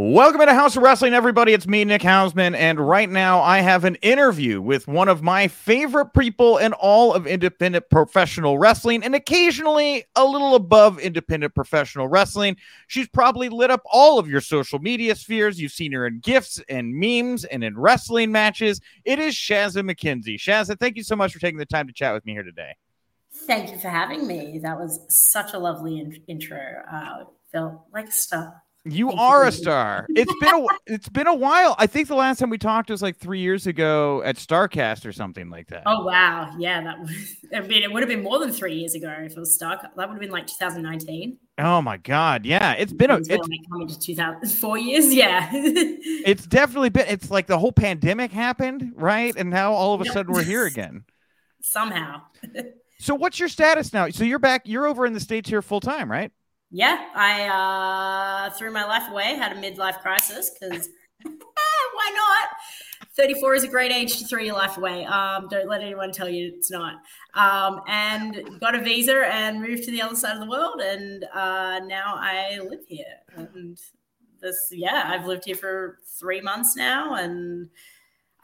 Welcome to Haus of Wrestling, everybody. It's me, Nick Hausman, and right now I have an interview with one of my favorite people in all of independent professional wrestling, and occasionally a little above independent professional wrestling. She's probably lit up all of your social media spheres. You've seen her in gifts and memes and in wrestling matches. It is Shazza McKenzie. Shazza, thank you so much for taking the time to chat with me here today. Thank you for having me. That was such a lovely in- intro. Uh, felt like a star. You are a star. It's been a it's been a while. I think the last time we talked was like three years ago at Starcast or something like that. Oh wow, yeah, that. I mean, it would have been more than three years ago if it was Starcast. That would have been like 2019. Oh my god, yeah, it's been a it's, like coming to 2000 four years. Yeah, it's definitely been. It's like the whole pandemic happened, right? And now all of a sudden we're here again. Somehow. so what's your status now? So you're back. You're over in the states here full time, right? Yeah, I uh, threw my life away, had a midlife crisis because why not? 34 is a great age to throw your life away. Um, don't let anyone tell you it's not. Um, and got a visa and moved to the other side of the world. And uh, now I live here. And this, yeah, I've lived here for three months now. And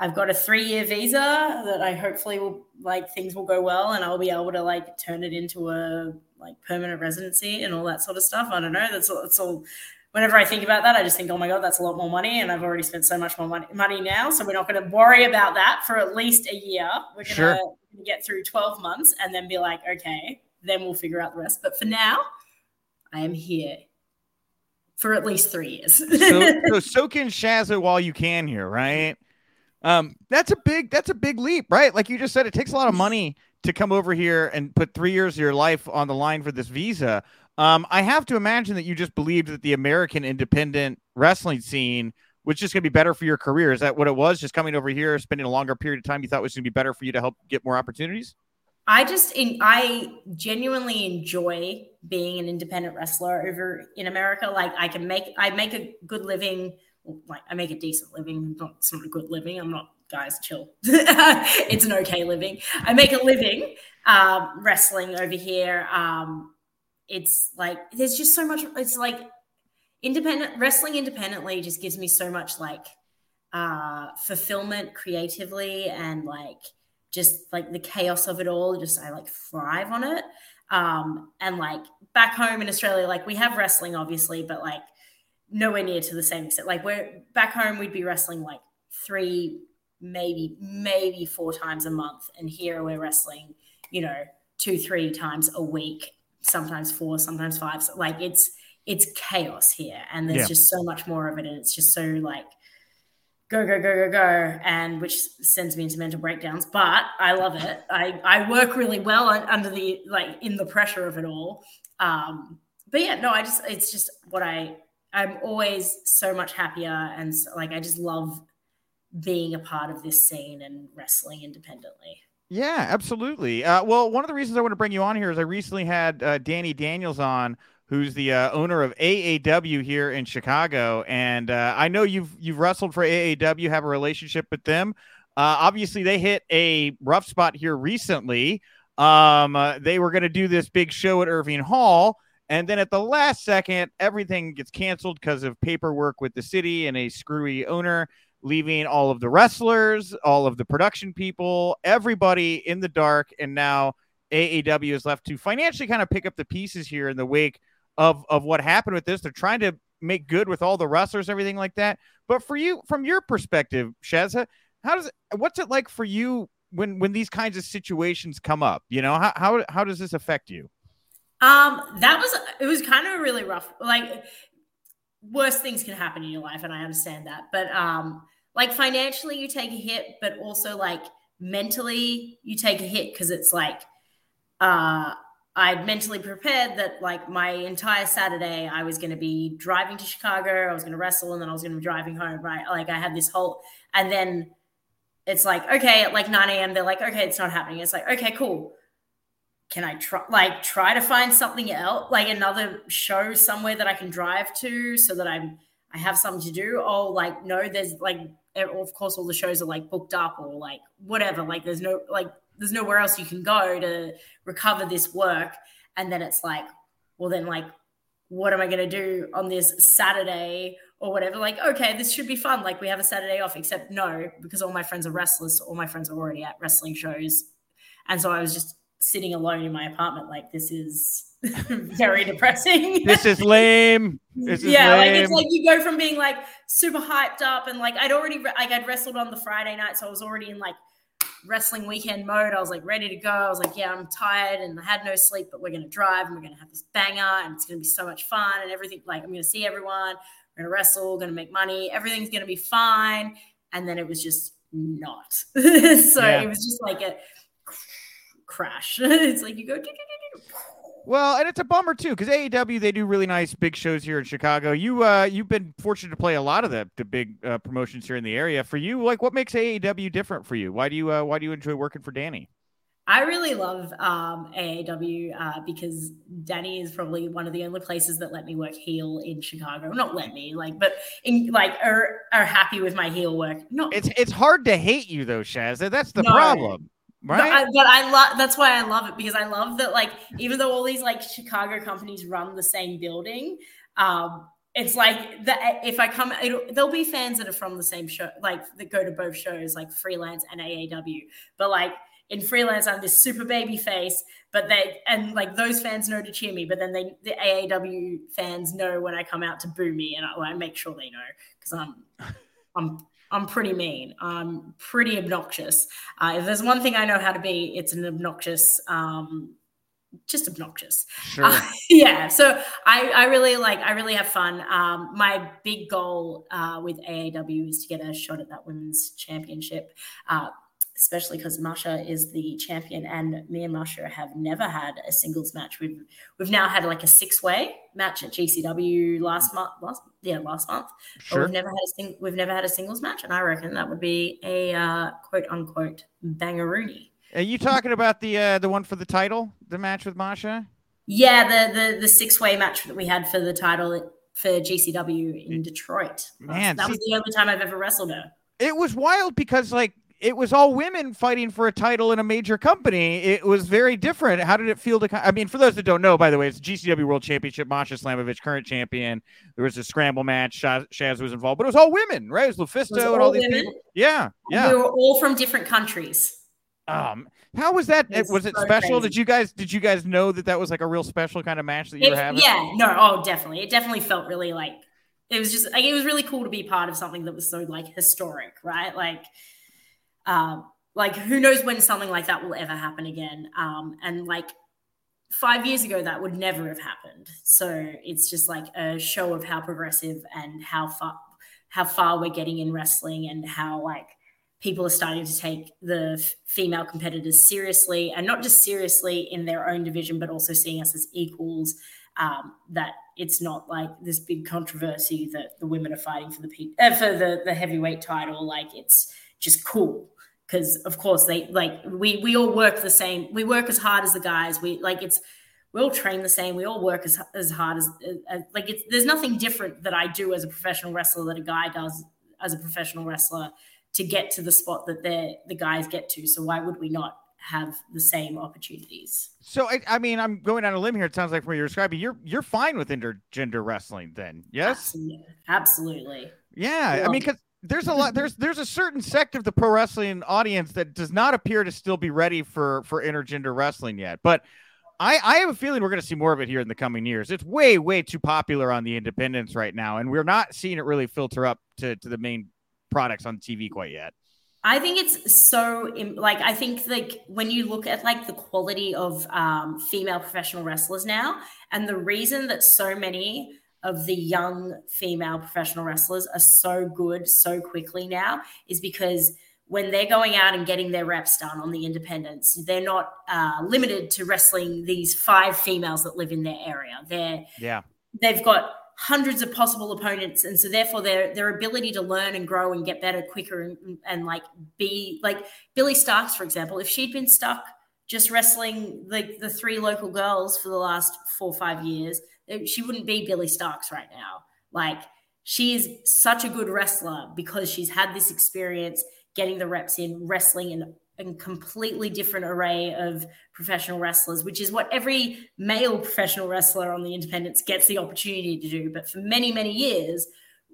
I've got a three year visa that I hopefully will, like, things will go well and I'll be able to, like, turn it into a like permanent residency and all that sort of stuff. I don't know. That's all, that's all. Whenever I think about that, I just think, oh my god, that's a lot more money, and I've already spent so much more money, money now. So we're not going to worry about that for at least a year. We're going sure. to get through twelve months and then be like, okay, then we'll figure out the rest. But for now, I am here for at least three years. so, so soak in Shazza while you can here, right? Um, that's a big that's a big leap, right? Like you just said, it takes a lot of money to come over here and put three years of your life on the line for this visa. Um, I have to imagine that you just believed that the American independent wrestling scene was just going to be better for your career. Is that what it was? Just coming over here, spending a longer period of time, you thought was going to be better for you to help get more opportunities? I just in, I genuinely enjoy being an independent wrestler over in America. Like I can make I make a good living. Like I make a decent living. Not a good living. I'm not guys, chill. it's an okay living. I make a living um, wrestling over here. Um, it's like there's just so much. It's like independent wrestling independently just gives me so much like uh, fulfillment creatively and like just like the chaos of it all. Just I like thrive on it. Um, and like back home in Australia, like we have wrestling obviously, but like nowhere near to the same extent. Like we're back home, we'd be wrestling like three maybe maybe four times a month and here we're wrestling you know two three times a week sometimes four sometimes five. So like it's it's chaos here and there's yeah. just so much more of it and it's just so like go go go go go and which sends me into mental breakdowns but i love it. I i work really well under the like in the pressure of it all. Um but yeah no i just it's just what i i'm always so much happier and so, like i just love being a part of this scene and wrestling independently. Yeah, absolutely. Uh, well, one of the reasons I want to bring you on here is I recently had uh, Danny Daniels on, who's the uh, owner of AAW here in Chicago, and uh, I know you've you've wrestled for AAW, have a relationship with them. Uh, obviously, they hit a rough spot here recently. Um, uh, they were going to do this big show at Irving Hall. And then at the last second, everything gets canceled because of paperwork with the city and a screwy owner leaving all of the wrestlers, all of the production people, everybody in the dark. And now AAW is left to financially kind of pick up the pieces here in the wake of, of what happened with this. They're trying to make good with all the wrestlers, everything like that. But for you, from your perspective, Shazza, how does it, what's it like for you when when these kinds of situations come up? You know, how how, how does this affect you? Um, that was it was kind of a really rough. Like worse things can happen in your life, and I understand that. But um, like financially you take a hit but also like mentally you take a hit because it's like uh I'd mentally prepared that like my entire Saturday I was going to be driving to Chicago, I was going to wrestle, and then I was going to be driving home. Right, like I had this whole, and then it's like okay, at like nine a.m. they're like okay, it's not happening. It's like okay, cool. Can I try like try to find something else, like another show somewhere that I can drive to, so that I'm I have something to do? Oh, like no, there's like of course all the shows are like booked up or like whatever like there's no like there's nowhere else you can go to recover this work and then it's like well then like what am i going to do on this saturday or whatever. Like, okay, this should be fun. Like, we have a Saturday off, except no, because all my friends are restless all my friends are already at wrestling shows. And so I was just sitting alone in my apartment, like, this is very depressing. this is lame. This is yeah, lame. like it's like you go from being like super hyped up and like I'd already like I'd wrestled on the Friday night, so I was already in like wrestling weekend mode. I was like ready to go. I was like, yeah, I'm tired and I had no sleep, but we're gonna drive and we're gonna have this banger and it's gonna be so much fun and everything. Like I'm gonna see everyone. We're gonna wrestle. Gonna make money. Everything's gonna be fine. And then it was just not. so yeah. it was just like a crash. it's like you go. Well, and it's a bummer too because AAW they do really nice big shows here in Chicago. You uh you've been fortunate to play a lot of the the big uh, promotions here in the area. For you, like what makes AAW different for you? Why do you uh, why do you enjoy working for Danny? I really love um, AAW uh, because Danny is probably one of the only places that let me work heel in Chicago. Not let me, like, but in, like are are happy with my heel work. No, it's it's hard to hate you though, Shaz. That's the no. problem. Right. But I, but I love that's why I love it because I love that like even though all these like Chicago companies run the same building, um, it's like that if I come, there'll be fans that are from the same show, like that go to both shows, like freelance and AAW. But like in freelance, I'm this super baby face, but they and like those fans know to cheer me, but then they the AAW fans know when I come out to boo me, and I, well, I make sure they know because I'm I'm I'm pretty mean. I'm pretty obnoxious. Uh, if there's one thing I know how to be, it's an obnoxious, um, just obnoxious. Sure. Uh, yeah. So I, I really like, I really have fun. Um, my big goal uh, with AAW is to get a shot at that women's championship. Especially because Masha is the champion, and me and Masha have never had a singles match. We've we've now had like a six way match at GCW last month. Last yeah, last month. Sure. we've never had a sing- we've never had a singles match, and I reckon that would be a uh, quote unquote bangaroony. Are you talking about the uh, the one for the title, the match with Masha? Yeah, the the the six way match that we had for the title for GCW in Detroit. Man, that was the only time I've ever wrestled her. It was wild because like it was all women fighting for a title in a major company. It was very different. How did it feel to? I mean, for those that don't know, by the way, it's GCW World Championship. Masha Slamovich, current champion. There was a scramble match. Shaz, Shaz was involved, but it was all women, right? It was LuFisto it was and all these women. people. Yeah, yeah. We were all from different countries. Um, how was that? It was, was it so special? Crazy. Did you guys did you guys know that that was like a real special kind of match that you it, were having? Yeah, no, oh, definitely. It definitely felt really like it was just like it was really cool to be part of something that was so like historic, right? Like, um, like who knows when something like that will ever happen again. Um, and like five years ago that would never have happened. So it's just like a show of how progressive and how far how far we're getting in wrestling and how like people are starting to take the f- female competitors seriously and not just seriously in their own division but also seeing us as equals um, that it's not like this big controversy that the women are fighting for the pe- uh, for the, the heavyweight title. Like it's just cool because of course they like we we all work the same we work as hard as the guys we like it's we all train the same we all work as, as hard as, as like it's there's nothing different that i do as a professional wrestler that a guy does as a professional wrestler to get to the spot that they the guys get to so why would we not have the same opportunities so I, I mean i'm going on a limb here it sounds like from what you're describing you're you're fine with intergender wrestling then yes absolutely, absolutely. yeah i mean because there's a lot there's there's a certain sect of the pro wrestling audience that does not appear to still be ready for for intergender wrestling yet but I, I have a feeling we're going to see more of it here in the coming years. It's way, way too popular on the independents right now, and we're not seeing it really filter up to, to the main products on TV quite yet. I think it's so like I think like when you look at like the quality of um, female professional wrestlers now, and the reason that so many of the young female professional wrestlers are so good so quickly now is because when they're going out and getting their reps done on the independents, they're not uh, limited to wrestling these five females that live in their area. They're yeah, they've got hundreds of possible opponents, and so therefore their their ability to learn and grow and get better quicker and, and like be like Billie Starkz, for example, if she'd been stuck just wrestling like the three local girls for the last four or five years, Uh, she wouldn't be Billie Starkz right now. Like she is such a good wrestler because she's had this experience getting the reps in wrestling in a completely different array of professional wrestlers, which is what every male professional wrestler on the independents gets the opportunity to do. But for many, many years,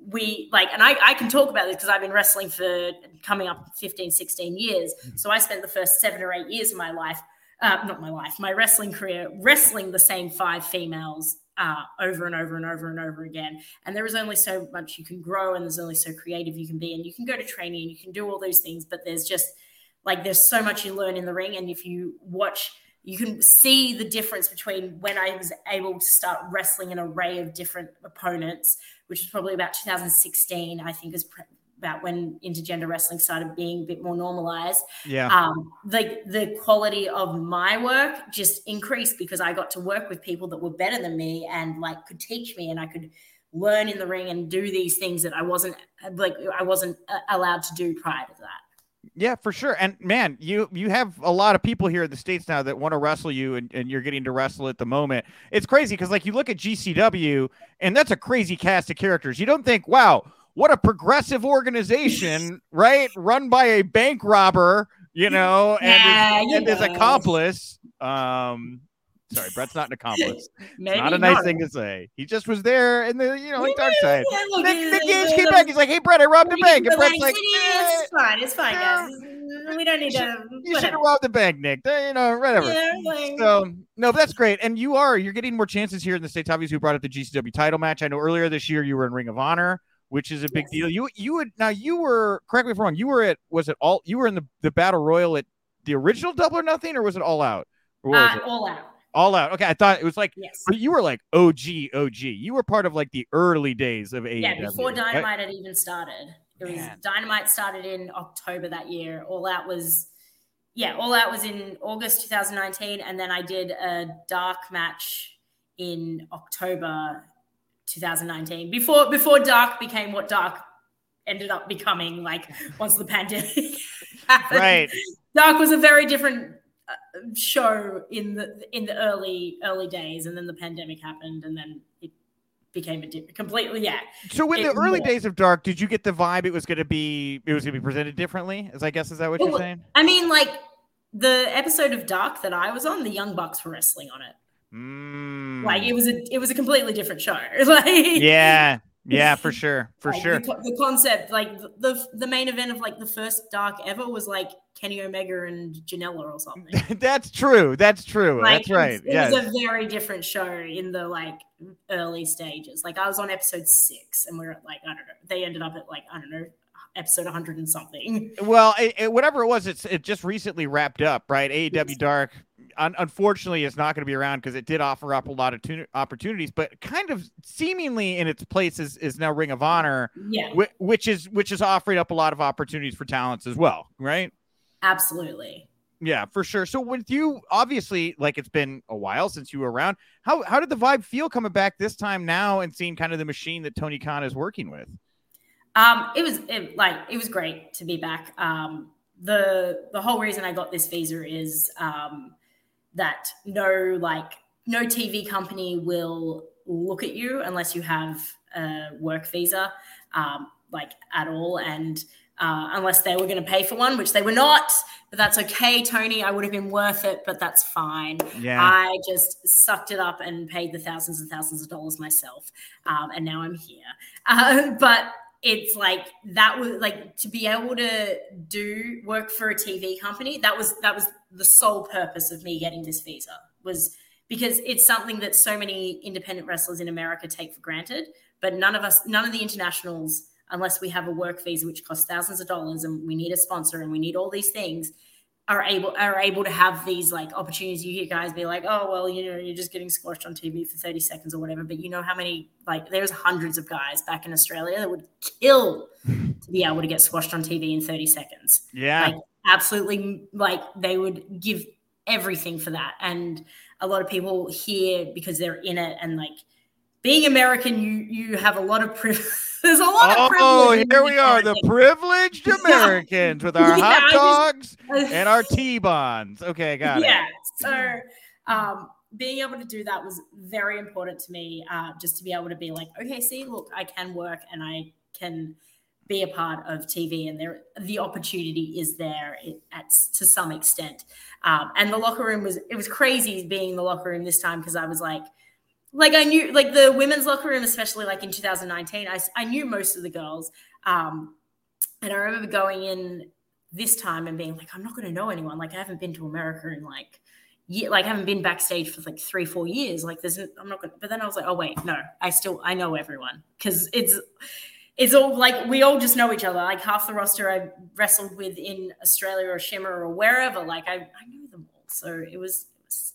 we like and I, I can talk about this because i've been wrestling for coming up 15 16 years mm-hmm. so i spent the first seven or eight years of my life uh, not my life my wrestling career wrestling the same five females uh, over and over and over and over again. And there is only so much you can grow and there's only so creative you can be. And you can go to training and you can do all those things but there's just like there's so much you learn in the ring. And if you watch you can see the difference between when I was able to start wrestling an array of different opponents, which was probably about 2016, I think is about when intergender wrestling started being a bit more normalized. Yeah. Um, the the quality of my work just increased because I got to work with people that were better than me and like could teach me and I could learn in the ring and do these things that I wasn't like I wasn't uh, allowed to do prior to that. Yeah, for sure. And man, you you have a lot of people here in the states now that want to wrestle you, and, and you're getting to wrestle at the moment. It's crazy because like you look at GCW, and that's a crazy cast of characters. You don't think, wow, what a progressive organization, right? Run by a bank robber, you know, and, Yeah, his, and his accomplice. Um, sorry, Brett's not an accomplice. Not a nice thing to say. He just was there in the you know in dark side. Nick, Nick Gage came back. He's like, "Hey, Brett, I robbed a bank," and Brett's like, it's fine, it's fine, guys. We don't need to. "You should have robbed the bank, Nick." You know, whatever. So no, that's great. And you are you're getting more chances here in the states. Obviously, you brought up the GCW title match. I know earlier this year you were in Ring of Honor, which is a big Yes. deal. You you would now you were correct me if I'm wrong. You were at was it all you were in the, the battle royal at the original Double or Nothing, or was it All Out? Uh, it? all out. All Out. Okay, I thought it was like Yes. but you were like OG OG. You were part of like the early days of AEW. Yeah, before right? Dynamite had even started. It was Man. Dynamite started in October that year. All Out was yeah, All Out was in August 2019, and then I did a dark match in October 2019. Before before Dark became what Dark ended up becoming, like once the pandemic happened. Right. Dark was a very different uh, show in the in the early early days, and then the pandemic happened, and then it became a di- completely yeah. So in the early was. days of Dark, did you get the vibe it was going to be it was going to be presented differently? As I guess is that what you're saying? I mean, like the episode of Dark that I was on, the Young Bucks were wrestling on it. Mm. Like it was a it was a completely different show. like yeah, yeah, for sure, for like, sure. The, the concept, like the, the main event of like the first Dark ever was like Kenny Omega and Janela or something. That's true. That's true. Like, That's right. It Yes. was a very different show in the like early stages. Like I was on episode six, and we are at like I don't know. They ended up at like I don't know episode 100 and something. Well, it, it- whatever it was, it's it just recently wrapped up, right? AEW Dark, un- unfortunately, is not going to be around because it did offer up a lot of tun- opportunities, but kind of seemingly in its place is, is now Ring of Honor, Yeah, whi- which is which is offering up a lot of opportunities for talents as well, right? absolutely. Yeah, for sure. So with you, obviously, like it's been a while since you were around. How how did the vibe feel coming back this time now and seeing kind of the machine that Tony Khan is working with? Um, it was it, like it was great to be back. Um, the the whole reason I got this visa is um, that no like no TV company will look at you unless you have a work visa, um, like at all, and uh, unless they were going to pay for one, which they were not. But that's okay, Tony. I would have been worth it, but that's fine. Yeah. I just sucked it up and paid the thousands and thousands of dollars myself, um, and now I'm here. Uh, but it's like that was like to be able to do work for a TV company. That was that was the sole purpose of me getting this visa was because it's something that so many independent wrestlers in America take for granted, but none of us, none of the internationals, unless we have a work visa which costs thousands of dollars and we need a sponsor and we need all these things, are able are able to have these like opportunities. You hear guys be like, "Oh, well, you know, you're just getting squashed on TV for 30 seconds or whatever." But you know how many like there's hundreds of guys back in Australia that would kill to be able to get squashed on TV in 30 seconds. yeah. Like absolutely like they would give everything for that. And a lot of people here because they're in it and like being American, you you have a lot of privilege. There's a lot of privilege. Oh, here we are, the privileged Americans with our Yeah, hot just- dogs and our T-bonds. Okay, got yeah. it. Yeah. So um, being able to do that was very important to me. Uh, just to be able to be like, okay, see, look, I can work and I can be a part of TV, and there the opportunity is there at to some extent. Um, and the locker room was it was crazy being in the locker room this time because I was like. Like I knew like the women's locker room, especially like in 2019, I, I knew most of the girls. Um, and I remember going in this time and being like, I'm not going to know anyone. Like I haven't been to America in like, year, like I haven't been backstage for like three, four years. Like there's, I'm not going to, but then I was like, oh wait, no, I still, I know everyone because it's, it's all like we all just know each other. Like half the roster I wrestled with in Australia or Shimmer or wherever, like I, I knew them all. So it was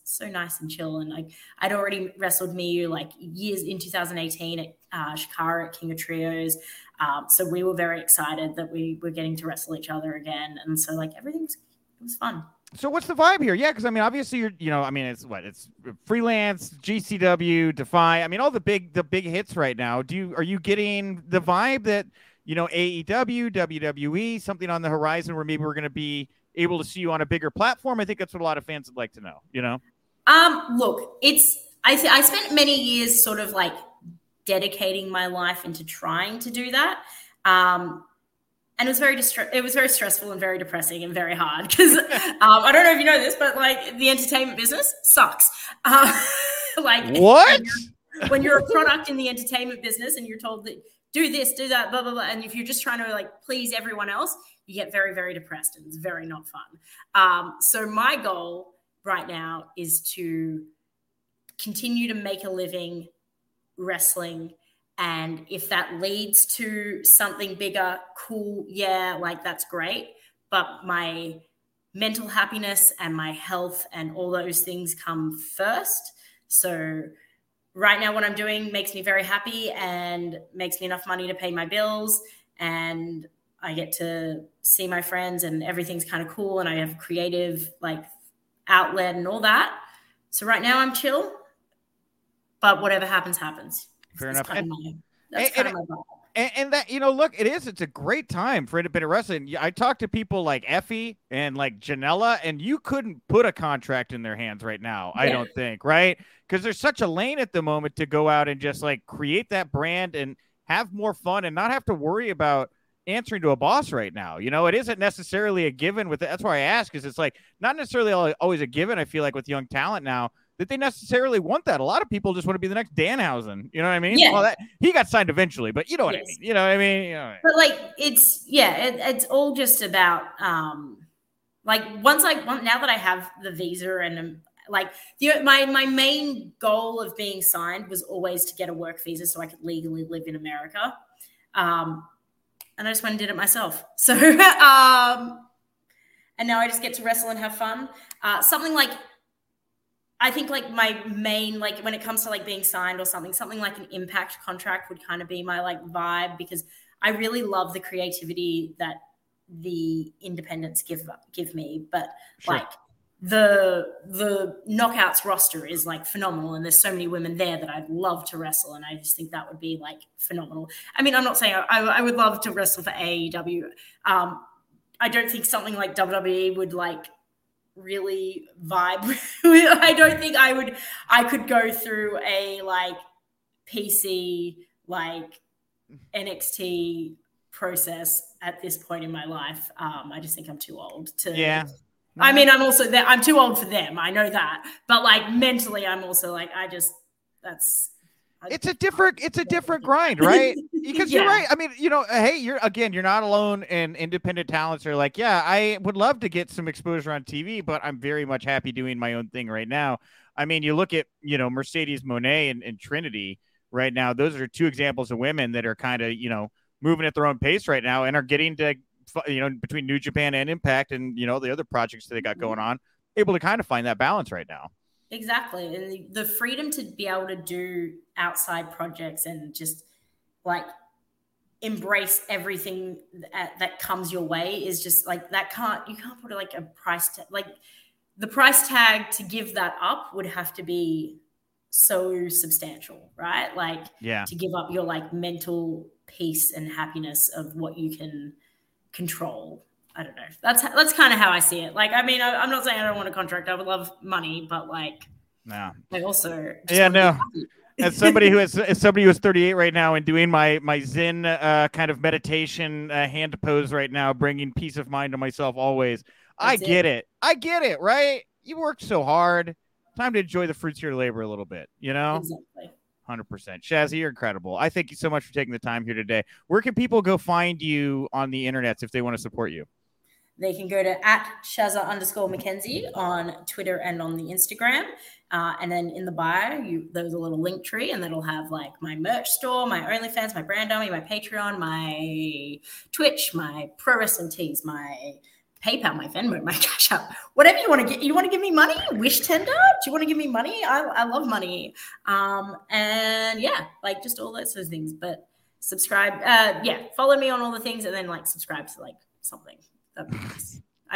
so nice and chill. And like I'd already wrestled Miyu like years in 2018 at uh, Chikara at King of Trios. Um, so we were very excited that we were getting to wrestle each other again. And so like everything's it was fun. So what's the vibe here? Yeah, because I mean, obviously you're, you know, I mean, it's what it's freelance, GCW, Defy. I mean, all the big, the big hits right now. Do you are you getting the vibe that you know AEW, WWE, something on the horizon where maybe we're going to be able to see you on a bigger platform? I think that's what a lot of fans would like to know. You know. Um, look, it's I I spent many years sort of like dedicating my life into trying to do that. Um, and it was very distre- it was very stressful and very depressing and very hard because um, I don't know if you know this, but like the entertainment business sucks. Uh, like what? When you're, when you're a product in the entertainment business and you're told that do this, do that, blah blah blah, and if you're just trying to like please everyone else, you get very very depressed and it's very not fun. Um, so my goal right now is to continue to make a living wrestling. And if that leads to something bigger, cool, yeah, like that's great. But my mental happiness and my health and all those things come first. So, right now, what I'm doing makes me very happy and makes me enough money to pay my bills. And I get to see my friends, and everything's kind of cool. And I have creative, like, outlet and all that. So right now I'm chill, but whatever happens, happens. Fair that's enough. Kind and, my, that's and, kind and, of and, and, that you know, look, it is. It's a great time for independent wrestling. I talked to people like Effy and like Janela, and you couldn't put a contract in their hands right now. Yeah. I don't think, right? Because there's such a lane at the moment to go out and just like create that brand and have more fun and not have to worry about answering to a boss right now. You know, it isn't necessarily a given with. That's why I ask is it's like not necessarily always a given. I feel like with young talent now that they necessarily want that. A lot of people just want to be the next Danhausen. You know what I mean? Yeah. Well, that he got signed eventually, but you know what yes. I mean. You know what I mean? You know I mean? But like it's yeah, it, it's all just about um like once I now that I have the visa and um, like the my my main goal of being signed was always to get a work visa so I could legally live in America. Um, and I just went and did it myself. So, um, and now I just get to wrestle and have fun. Uh, something like, I think like my main, like when it comes to like being signed or something, something like an impact contract would kind of be my like vibe because I really love the creativity that the independents give give me. But sure. like the the knockouts roster is like phenomenal and there's so many women there that i'd love to wrestle and i just think that would be like phenomenal. I mean i'm not saying i, I would love to wrestle for aew um, i don't think something like wwe would like really vibe i don't think i would i could go through a like pc like nxt process at this point in my life. Um, i just think i'm too old to yeah I mean, I'm also there. I'm too old for them. I know that. But like mentally, I'm also like, I just, that's. it's a different, it's a different grind, right? Because yeah. you're right. I mean, you know, uh, hey, you're again, you're not alone. And independent talents are like, yeah, I would love to get some exposure on TV, but I'm very much happy doing my own thing right now. I mean, you look at, you know, Mercedes Moné and, and Trinity right now. Those are two examples of women that are kind of, you know, moving at their own pace right now and are getting to you know, between New Japan and Impact and, you know, the other projects that they got going mm-hmm. on, able to kind of find that balance right now. Exactly. And the freedom to be able to do outside projects and just like embrace everything that, that comes your way is just like that can't you can't put like a price tag like the price tag to give that up would have to be so substantial right like yeah to give up your like mental peace and happiness of what you can control. I don't know. That's that's kind of how I see it. Like, I mean, I, am not saying I don't want a contract. I would love money, but like, no. I also yeah, no. As somebody who is as somebody who is 38 right now and doing my my Zen uh, kind of meditation uh, hand pose right now, bringing peace of mind to myself always. That's I get it. it. I get it. Right? You worked so hard. Time to enjoy the fruits of your labor a little bit. You know. Exactly. Hundred percent, Shazzy, you're incredible. I thank you so much for taking the time here today. Where can people go find you on the internet if they want to support you? They can go to at Shazza underscore McKenzie on Twitter and on the Instagram. Uh, and then in the bio, you there's a little Linktree, and that'll have like my merch store, my OnlyFans, my brand dummy, my Patreon, my Twitch, my pro wrestling tees, my PayPal, my Venmo, my Cash App, whatever you want to get. You want to give me money? Wishtender? Do you want to give me money? I, I love money. Um, and yeah, like just all those sorts of things. But subscribe, uh, yeah, follow me on all the things, and then like subscribe to like something.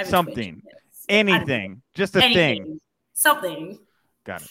Something, anything, just a Anything. thing. Something. Got it.